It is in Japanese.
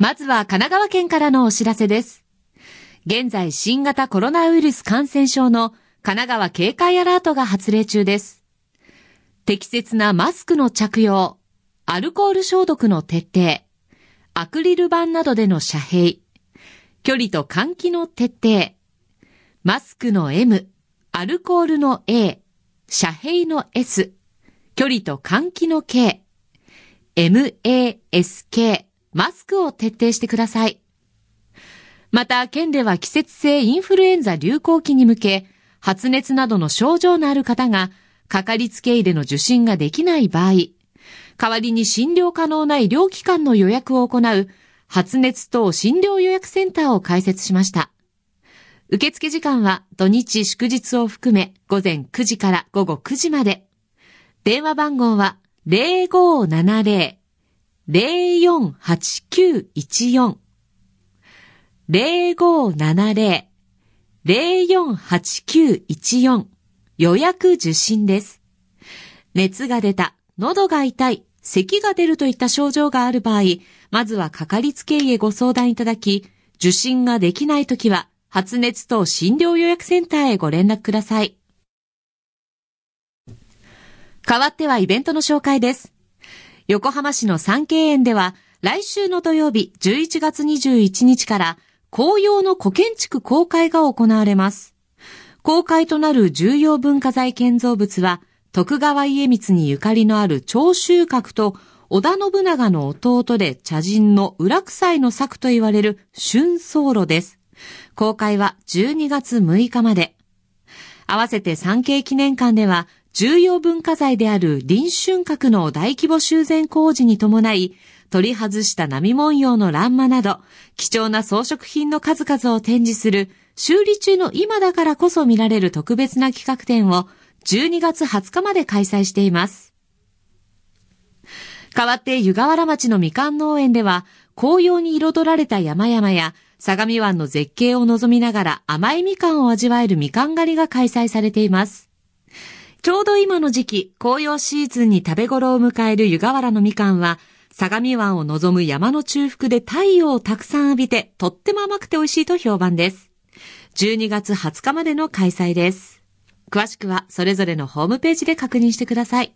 まずは神奈川県からのお知らせです。現在新型コロナウイルス感染症の神奈川警戒アラートが発令中です。適切なマスクの着用、アルコール消毒の徹底、アクリル板などでの遮蔽、距離と換気の徹底、マスクの M、アルコールの A、遮蔽の S、距離と換気の K、MASK、マスクを徹底してください。また、県では季節性インフルエンザ流行期に向け、発熱などの症状のある方が、かかりつけ医での受診ができない場合、代わりに診療可能な医療機関の予約を行う、発熱等診療予約センターを開設しました。受付時間は土日祝日を含め午前9時から午後9時まで。電話番号は0570 0570-048914 0570-048914予約受診です。熱が出た、喉が痛い、咳が出るといった症状がある場合、まずはかかりつけ医へご相談いただき、受診ができないときは、発熱等診療予約センターへご連絡ください。代わってはイベントの紹介です。横浜市の三景園では、来週の土曜日11月21日から紅葉の古建築公開が行われます。公開となる重要文化財建造物は、徳川家光にゆかりのある長州閣と織田信長の弟で茶人の裏臭いの作と言われる春僧路です。公開は12月6日まで。合わせて産経記念館では重要文化財である臨春閣の大規模修繕工事に伴い、取り外した波文様の欄間など、貴重な装飾品の数々を展示する、修理中の今だからこそ見られる特別な企画展を12月20日まで開催しています。代わって湯河原町のみかん農園では、紅葉に彩られた山々や相模湾の絶景を望みながら甘いみかんを味わえるみかん狩りが開催されています。ちょうど今の時期、紅葉シーズンに食べ頃を迎える湯河原のみかんは、相模湾を望む山の中腹で太陽をたくさん浴びて、とっても甘くて美味しいと評判です。12月20日までの開催です。詳しくはそれぞれのホームページで確認してください。